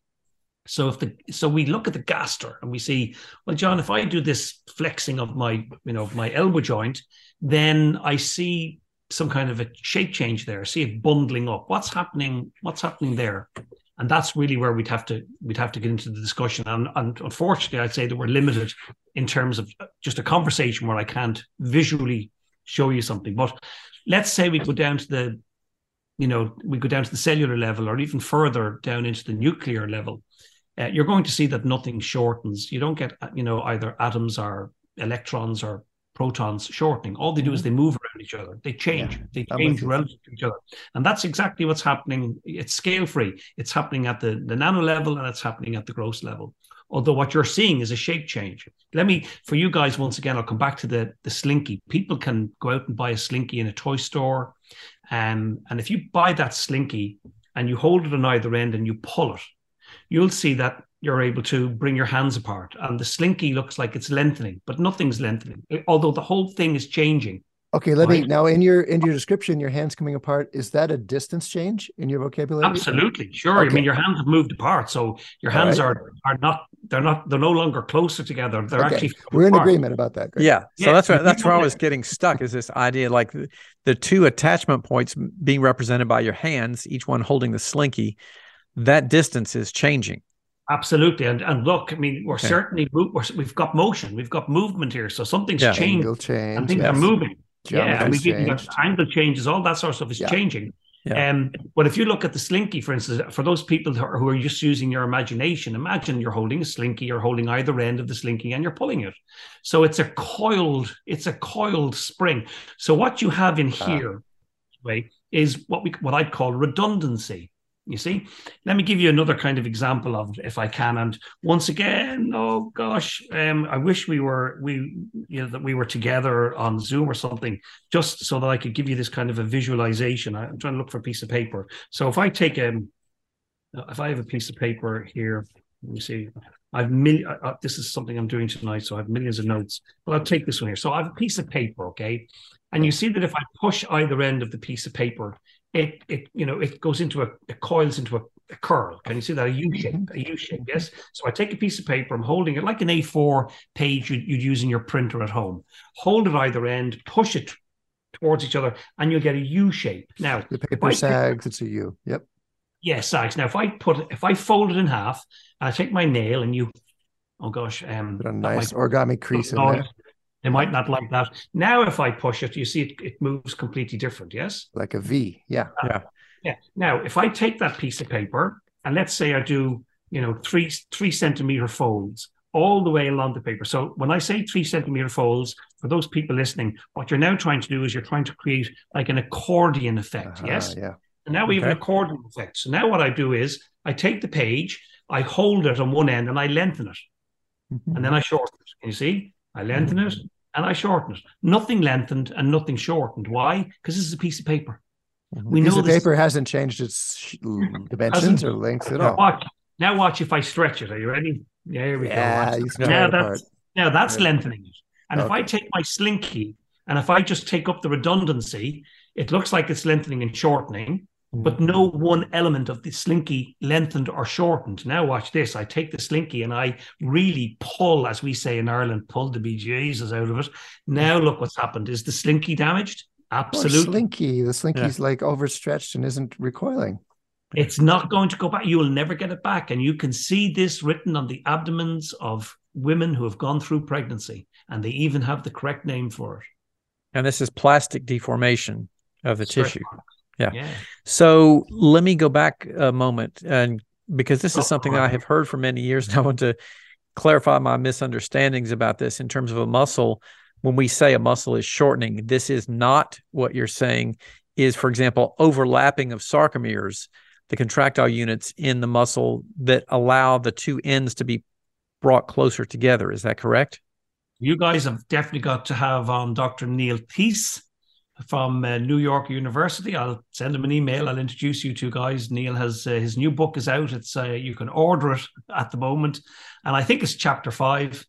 So if the so we look at the gaster and we see, well, John, if I do this flexing of my, you know, my elbow joint, then I see some kind of a shape change there. I see it bundling up. What's happening? What's happening there? And that's really where we'd have to we'd have to get into the discussion. And, and unfortunately, I'd say that we're limited in terms of just a conversation where I can't visually show you something. But let's say we go down to the, you know, we go down to the cellular level or even further down into the nuclear level uh, you're going to see that nothing shortens. You don't get, you know, either atoms or electrons or protons shortening. All they do is they move around each other. They change. Yeah, they change relative to each other. And that's exactly what's happening. It's scale free. It's happening at the, the nano level and it's happening at the gross level. Although what you're seeing is a shape change. Let me, for you guys, once again, I'll come back to the, the slinky. People can go out and buy a slinky in a toy store. Um, and if you buy that slinky and you hold it on either end and you pull it, you'll see that you're able to bring your hands apart. And the slinky looks like it's lengthening, but nothing's lengthening, eh, although the whole thing is changing. Okay, let me now in your in your description, your hands coming apart. Is that a distance change in your vocabulary? Absolutely, sure. I mean, your hands have moved apart, so your hands right. are are not. They're not. They're no longer closer together. They're Okay, actually. we're in apart. agreement about that. Great. Yeah. So Yeah, that's where that's where I was getting stuck is this idea like the, the two attachment points being represented by your hands, each one holding the slinky, that distance is changing. Absolutely, and and look, I mean, we're Okay. certainly we're, we've got motion, we've got movement here, so something's Yeah. changed, Angle and change. things yes. are moving. Yeah, and we've even got angle changes, all that sort of stuff is Yeah. changing. Yeah. Um, but if you look at the slinky, for instance, for those people who are, who are just using your imagination, imagine you're holding a slinky, you're holding either end of the slinky, and you're pulling it. So it's a coiled, it's a coiled spring. So what you have in Ah. here, right, is what we what I'd call redundancy. You see, let me give you another kind of example of it, if I can. And once again, oh gosh, um, I wish we were we you know that we were together on Zoom or something, just so that I could give you this kind of a visualization. I'm trying to look for a piece of paper. So if I take um, if I have a piece of paper here, let me see. I've mil- uh, uh, this is something I'm doing tonight, so I have millions of notes. But I'll take this one here. So I have a piece of paper, okay, and you see that if I push either end of the piece of paper, it it you know it goes into a it coils into a, a curl. Can you see that a U shape? A U shape, yes. So I take a piece of paper, I'm holding it like an A4 page you'd, you'd use in your printer at home. Hold it either end, push it towards each other, and you'll get a U shape. Now, The paper sags. It's a U. Yep. Yes, sags. Now, if I put if I fold it in half, and I take my nail and you, oh gosh, um, Put a nice origami crease in there, They might not like that. Now, if I push it, you see it, it moves completely different. Yes. like a V. Yeah. Yeah. Now, if I take that piece of paper and let's say I do, you know, three three centimeter folds all the way along the paper. So when I say three centimeter folds, for those people listening, what you're now trying to do is you're trying to create like an accordion effect. Uh-huh, yes. Yeah. And now we have an accordion effect. So now what I do is I take the page, I hold it on one end and I lengthen it. And then I shorten it. Can you see? I lengthen it and I shorten it. Nothing lengthened and nothing shortened. Why? Because this is a piece of paper. Mm-hmm. We Piece know this. paper hasn't changed its dimensions or lengths at all. Watch. Now watch if I stretch it. Are you ready? Yeah, here we Yeah, go. Now that's now that's Yeah. lengthening it. And if I take my slinky and if I just take up the redundancy, it looks like it's lengthening and shortening, but mm. no one element of the slinky lengthened or shortened. Now watch this. I take the slinky and I really pull, as we say in Ireland, pull the bejesus out of it. Now mm. look what's happened. Is the slinky damaged? Or Absolutely. slinky. The slinky's like overstretched and isn't recoiling. It's not going to go back. You will never get it back. And you can see this written on the abdomens of women who have gone through pregnancy, and they even have the correct name for it. And this is plastic deformation of the Stress tissue. Yeah. Yeah. So let me go back a moment and because this Oh, is something that I have heard for many years and I want to clarify my misunderstandings about this in terms of a muscle. When we say a muscle is shortening, this is not what you're saying is, for example, overlapping of sarcomeres, the contractile units in the muscle that allow the two ends to be brought closer together. Is that correct? You guys have definitely got to have um, on Dr. Neil Theise from uh, New York University. I'll send him an email. I'll introduce you two guys. Neil has uh, his new book is out. It's uh, you can order it at the moment, and I think it's chapter five.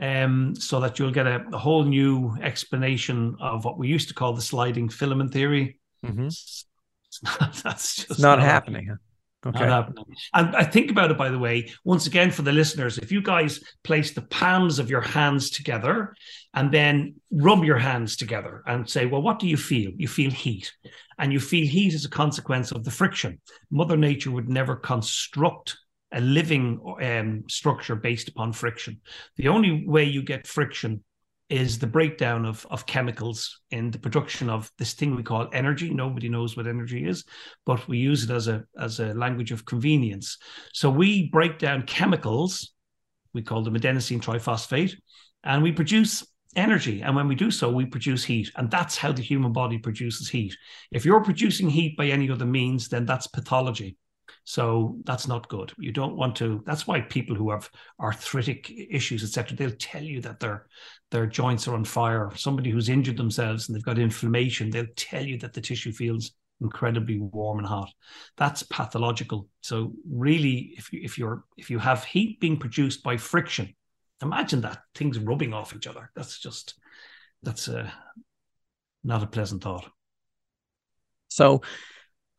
Um, so that you'll get a, a whole new explanation of what we used to call the sliding filament theory. Mm-hmm. It's not, that's just It's not happening. huh? Not Okay. happening. And I think about it, by the way, once again, for the listeners, if you guys place the palms of your hands together and then rub your hands together and say, well, what do you feel? You feel heat. And you feel heat as a consequence of the friction. Mother Nature would never construct a living um, structure based upon friction. The only way you get friction is the breakdown of, of chemicals in the production of this thing we call energy. Nobody knows what energy is, but we use it as a as a language of convenience. So we break down chemicals, we call them adenosine triphosphate, and we produce energy. And when we do so, we produce heat. And that's how the human body produces heat. If you're producing heat by any other means, then that's pathology. So that's not good. You don't want to. That's why people who have arthritic issues, etc., they'll tell you that their their joints are on fire. Somebody who's injured themselves and they've got inflammation, they'll tell you that the tissue feels incredibly warm and hot. That's pathological. So really, if you if you're if you have heat being produced by friction, imagine that things rubbing off each other. That's just that's a not a pleasant thought. So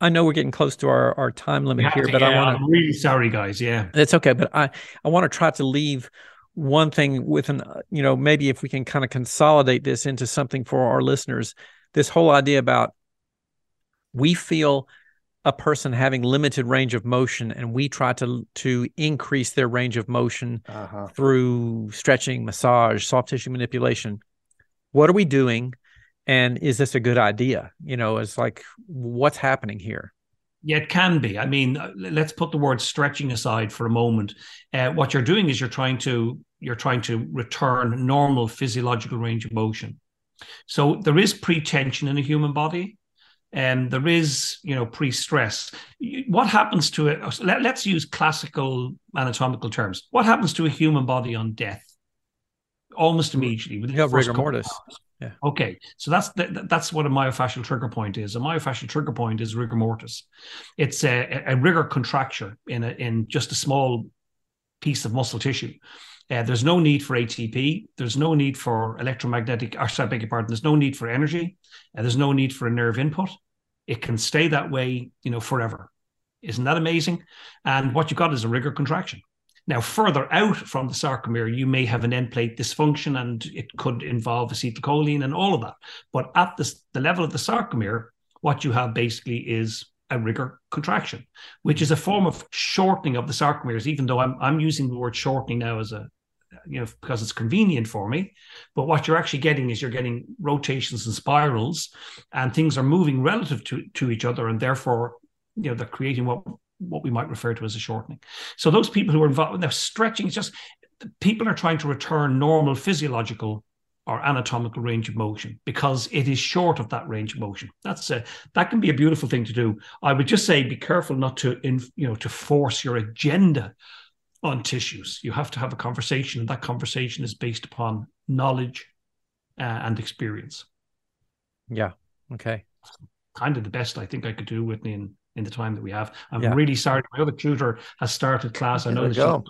I know we're getting close to our, our time limit here, to, but yeah, I want to. I'm really sorry, guys. Yeah, it's okay, but I I want to try to leave one thing with an you know maybe if we can kind of consolidate this into something for our listeners. This whole idea about we feel a person having limited range of motion and we try to to increase their range of motion uh-huh. through stretching massage soft tissue manipulation what are we doing and is this a good idea? You know it's like what's happening here? Yeah it can be. I mean uh, let's put the word stretching aside for a moment. Uh, what you're doing is you're trying to you're trying to return normal physiological range of motion. So there is pre-tension in a human body and there is you know pre-stress. What happens to it let, us use classical anatomical terms. What happens to a human body on death? Almost immediately yeah, rigor mortis yeah. Okay, so that's the, that's what a myofascial trigger point is. A myofascial trigger point is rigor mortis. It's a, a rigor contracture in a, in just a small piece of muscle tissue. Uh, there's no need for ATP. There's no need for electromagnetic. Or sorry, beg your pardon. There's no need for energy. Uh, there's no need for a nerve input. It can stay that way, you know, forever. Isn't that amazing? And what you've got is a rigor contraction. Now, further out from the sarcomere, you may have an end plate dysfunction and it could involve acetylcholine and all of that. But at the, the level of the sarcomere, what you have basically is a rigor contraction, which is a form of shortening of the sarcomeres, even though I'm, I'm using the word shortening now as a, you know, because it's convenient for me. But what you're actually getting is you're getting rotations and spirals, and things are moving relative to, to each other, and therefore, you know, they're creating what what we might refer to as a shortening. So those people who are involved, they're stretching. It's just people are trying to return normal physiological or anatomical range of motion because it is short of that range of motion. That's a, that can be a beautiful thing to do. I would just say be careful not to in, you know to force your agenda on tissues. You have to have a conversation, and that conversation is based upon knowledge uh, and experience. Yeah. Okay. Kind of the best I think I could do, Whitney, in in the time that we have. I'm yeah. really sorry. My other tutor has started class. I know that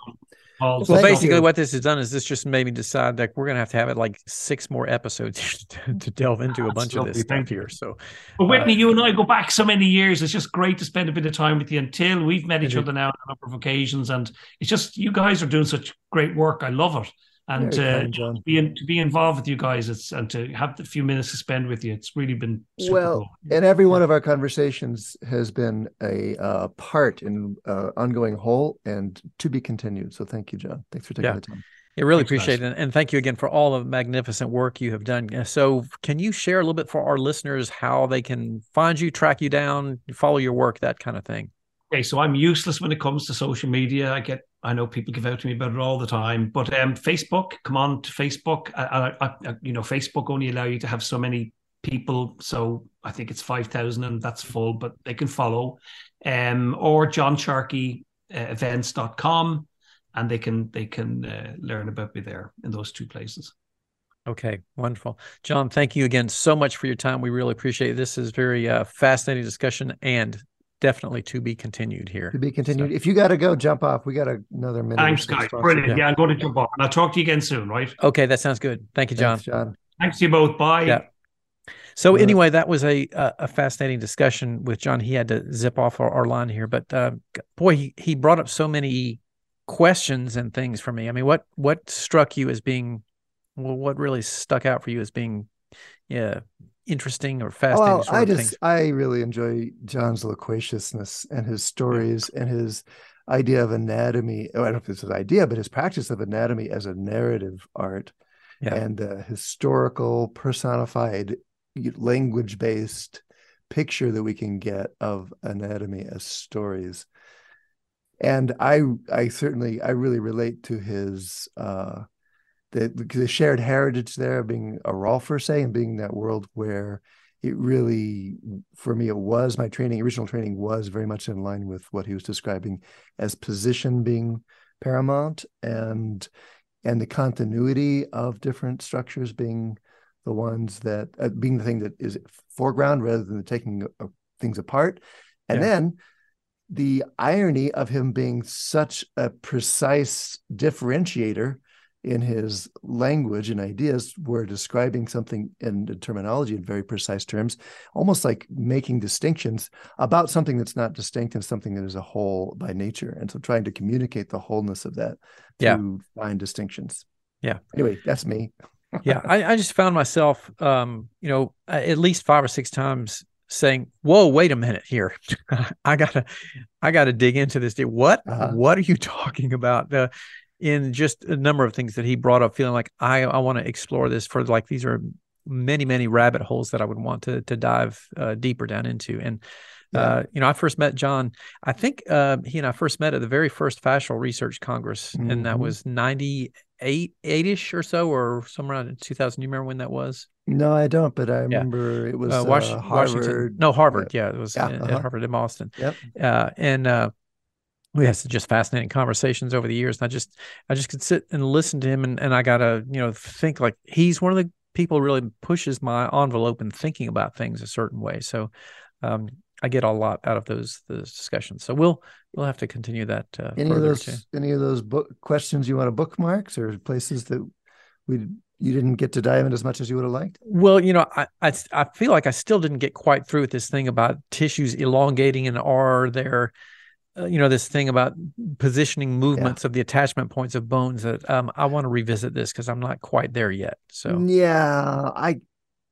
well, basically, what this has done is this just made me decide that we're going to have to have it like six more episodes to, to delve into Absolutely. a bunch of this Thank stuff you. here. So, but Whitney, uh, you and I go back so many years. It's just great to spend a bit of time with you until we've met each other now on a number of occasions, and it's just you guys are doing such great work. I love it and uh, to be in, to be involved with you guys it's and to have the few minutes to spend with you it's really been well cool. and every one of our conversations has been a uh, part in uh, ongoing whole and to be continued so thank you john thanks for taking yeah. the time I really Thanks, appreciate guys. it. And thank you again for all the magnificent work you have done. So, can you share a little bit for our listeners how they can find you, track you down, follow your work, that kind of thing? Okay, so I'm useless when it comes to social media. I get I know people give out to me about it all the time, but um, Facebook, come on to Facebook. I, I, I, you know, Facebook only allow you to have so many people, so I think it's five thousand, and that's full. But they can follow, um, or John Sharkey uh, events.com and they can they can uh, learn about me there in those two places. Okay, wonderful, John. Thank you again so much for your time. We really appreciate it. This is very uh, fascinating discussion and definitely to be continued here. To be continued. So. If you got to go, jump off. We got another minute. Thanks, guys. Brilliant. Yeah. yeah, I'm going to jump off. And I'll talk to you again soon, right? Okay, that sounds good. Thank you, John. Thanks, John. Thanks to you both. Bye. Yeah. So anyway, that was a a fascinating discussion with John. He had to zip off our, our line here, but uh, boy, he he brought up so many questions and things for me. I mean, what what struck you as being, well, what really stuck out for you as being, yeah, interesting or fascinating? Well, I just I really enjoy John's loquaciousness and his stories and his idea of anatomy. Oh, I don't know if it's his idea, but his practice of anatomy as a narrative art yeah. and a historical, personified, language based picture that we can get of anatomy as stories. And I I certainly I really relate to his uh the, the shared heritage there of being a Rolfer, say, and being that world where it really, for me, it was my training, original training was very much in line with what he was describing as position being paramount and and the continuity of different structures being the ones that uh, being the thing that is foreground rather than the taking uh, things apart and yeah. then the irony of him being such a precise differentiator in his language and ideas were describing something in the terminology in very precise terms, almost like making distinctions about something that's not distinct and something that is a whole by nature. And so trying to communicate the wholeness of that yeah. to find distinctions. Yeah. Anyway, that's me. yeah. I, I just found myself, um, you know, at least five or six times saying, "Whoa, wait a minute here. I gotta, I gotta dig into this. What, uh-huh. what are you talking about?" Uh, in just a number of things that he brought up, feeling like I I want to explore this for like these are many many rabbit holes that I would want to to dive uh, deeper down into. And yeah. uh, you know, I first met John. I think uh, he and I first met at the very first Fascial Research Congress, mm-hmm. and that mm-hmm. was ninety eight eight ish or so, or somewhere around two thousand. You remember when that was? No, I don't, but I remember yeah. it was uh, uh, Harvard. Washington. No, Harvard. Yeah, it was yeah, at, uh-huh. at Harvard in Boston. Yep. Uh, and uh, we had some just fascinating conversations over the years and i just i just could sit and listen to him and, and i gotta you know think like he's one of the people really pushes my envelope in thinking about things a certain way so um, i get a lot out of those those discussions so we'll we'll have to continue that uh, any of those too. any of those book questions you want to bookmarks or places that we you didn't get to dive in as much as you would have liked? Well, you know, I, I, I feel like I still didn't get quite through with this thing about tissues elongating and are there you know this thing about positioning movements yeah. of the attachment points of bones that um, i want to revisit this because i'm not quite there yet so. Yeah i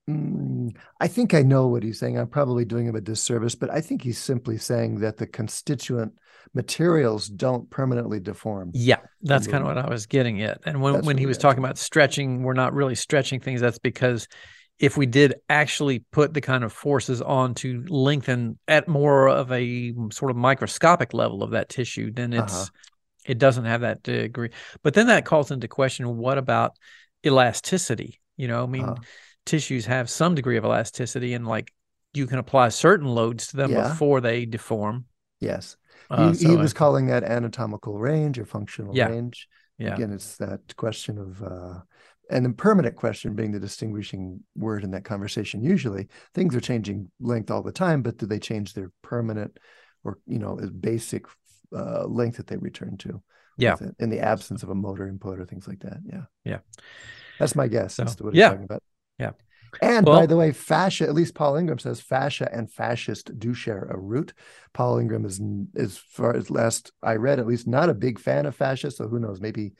mm, i think i know what he's saying. I'm probably doing him a disservice but i think he's simply saying that the constituent materials don't permanently deform yeah that's kind of what i was getting at and when, when he was talking about stretching we're not really stretching things that's because if we did actually put the kind of forces on to lengthen at more of a sort of microscopic level of that tissue, then it's uh-huh. it doesn't have that degree. But then that calls into question what about elasticity? You know, I mean, uh-huh. tissues have some degree of elasticity, and like you can apply certain loads to them yeah. before they deform. Yes, uh, he, so he, was I, calling that anatomical range or functional yeah. range. Yeah. Again, it's that question of uh, and the permanent question being the distinguishing word in that conversation usually things are changing length all the time but do they change their permanent or you know basic uh, length that they return to yeah in the absence of a motor input or things like that yeah yeah that's my guess so, what yeah talking about. yeah and well, by the way, fascia, at least Paul Ingraham says fascia and fascist do share a root. Paul Ingraham is, as far as last I read, at least not a big fan of fascia. So who knows? Maybe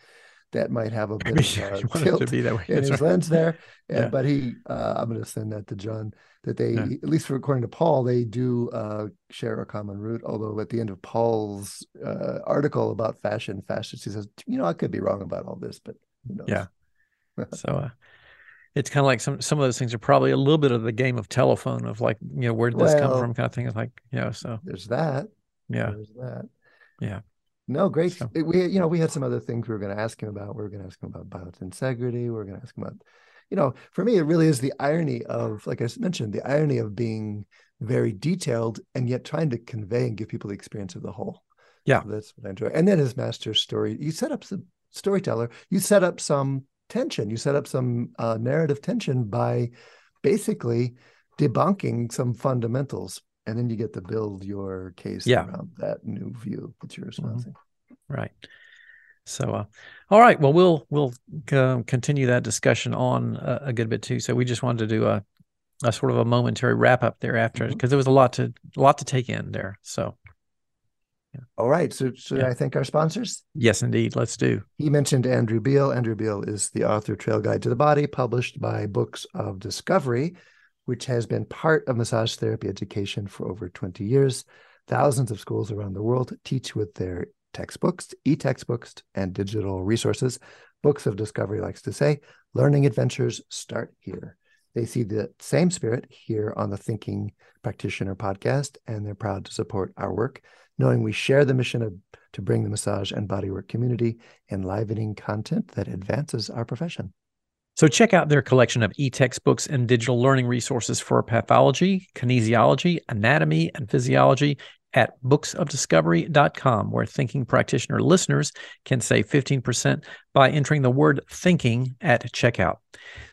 that might have a bit of uh, tilt in That's his right. lens there. yeah. But he, uh, I'm going to send that to John. That they, yeah. at least according to Paul, they do uh, share a common root. Although at the end of Paul's uh, article about fashion, fascists, he says, you know, I could be wrong about all this, but yeah. so uh, it's kind of like some some of those things are probably a little bit of the game of telephone of like, you know, where did this well, come from, kind of thing. It's like, you know, so there's that. Yeah, there's that. Yeah. No, great. So. We, you know, we had some other things we were going to ask him about. We were going to ask him about biotensegrity. We were going to ask him about, you know, for me, it really is the irony of, like I mentioned, the irony of being very detailed and yet trying to convey and give people the experience of the whole. Yeah, so that's what I enjoy. And then his master story. You set up some storyteller. You set up some tension. You set up some uh, narrative tension by basically debunking some fundamentals and then you get to build your case yeah. around that new view that you're espousing. Mm-hmm. Right. So, uh, all right. Well, we'll we'll uh, continue that discussion on a, a, good bit too. So, we just wanted to do a, a sort of a momentary wrap up there after because mm-hmm. there was a lot to a lot to take in there. So, yeah. all right. So, should yeah. I thank our sponsors? Yes, indeed. Let's do. He mentioned Andrew Biel. Andrew Biel is the author Trail Guide to the Body, published by Books of Discovery which has been part of massage therapy education for over 20 years. Thousands of schools around the world teach with their textbooks, e textbooks, and digital resources. Books of Discovery likes to say, learning adventures start here. They see the same spirit here on the Thinking Practitioner podcast, and they're proud to support our work. knowing we share the mission of, to bring the massage and bodywork community enlivening content that advances our profession. So check out their collection of e-textbooks and digital learning resources for pathology, kinesiology, anatomy, and physiology at booksofdiscovery.com, where thinking practitioner listeners can save 15% by entering the word thinking at checkout.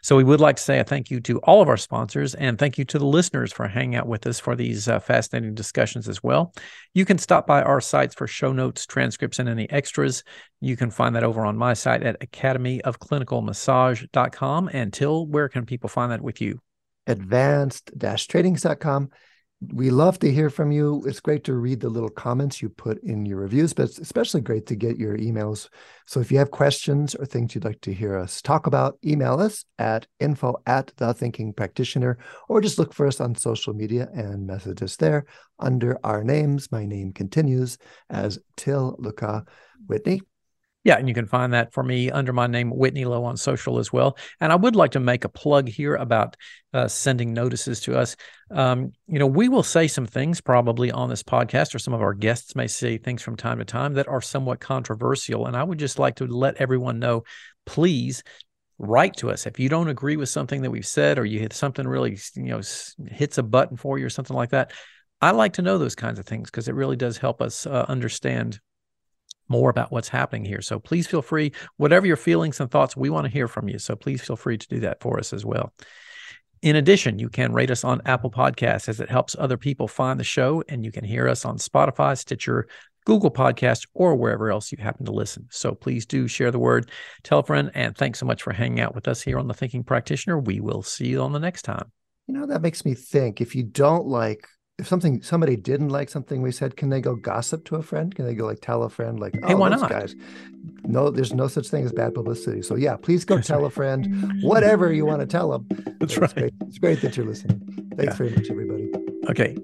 So, we would like to say a thank you to all of our sponsors and thank you to the listeners for hanging out with us for these uh, fascinating discussions as well. You can stop by our sites for show notes, transcripts, and any extras. You can find that over on my site at academyofclinicalmassage.com. And Till, where can people find that with you? Advanced-trainings.com we love to hear from you. It's great to read the little comments you put in your reviews, but it's especially great to get your emails. So if you have questions or things you'd like to hear us talk about, email us at info at the thinking practitioner, or just look for us on social media and message us there under our names. My name continues as Till Luchau Whitney. Yeah, and you can find that for me under my name, Whitney Lowe, on social as well. And I would like to make a plug here about uh, sending notices to us. Um, you know, we will say some things probably on this podcast, or some of our guests may say things from time to time that are somewhat controversial. And I would just like to let everyone know please write to us if you don't agree with something that we've said or you hit something really you know hits a button for you or something like that i like to know those kinds of things because it really does help us uh, understand more about what's happening here. So please feel free, whatever your feelings and thoughts, we want to hear from you. So please feel free to do that for us as well. In addition, you can rate us on Apple Podcasts as it helps other people find the show, and you can hear us on Spotify, Stitcher, Google Podcasts, or wherever else you happen to listen. So please do share the word, tell a friend, and thanks so much for hanging out with us here on The Thinking Practitioner. We will see you on the next time. You know, that makes me think if you don't like if something somebody didn't like something we said, can they go gossip to a friend? Can they go like tell a friend like, oh, hey, why not? guys? No, there's no such thing as bad publicity. So yeah, please go tell a friend whatever you want to tell them. That's right. Great. It's great that you're listening. Thanks yeah. very much, everybody. Okay.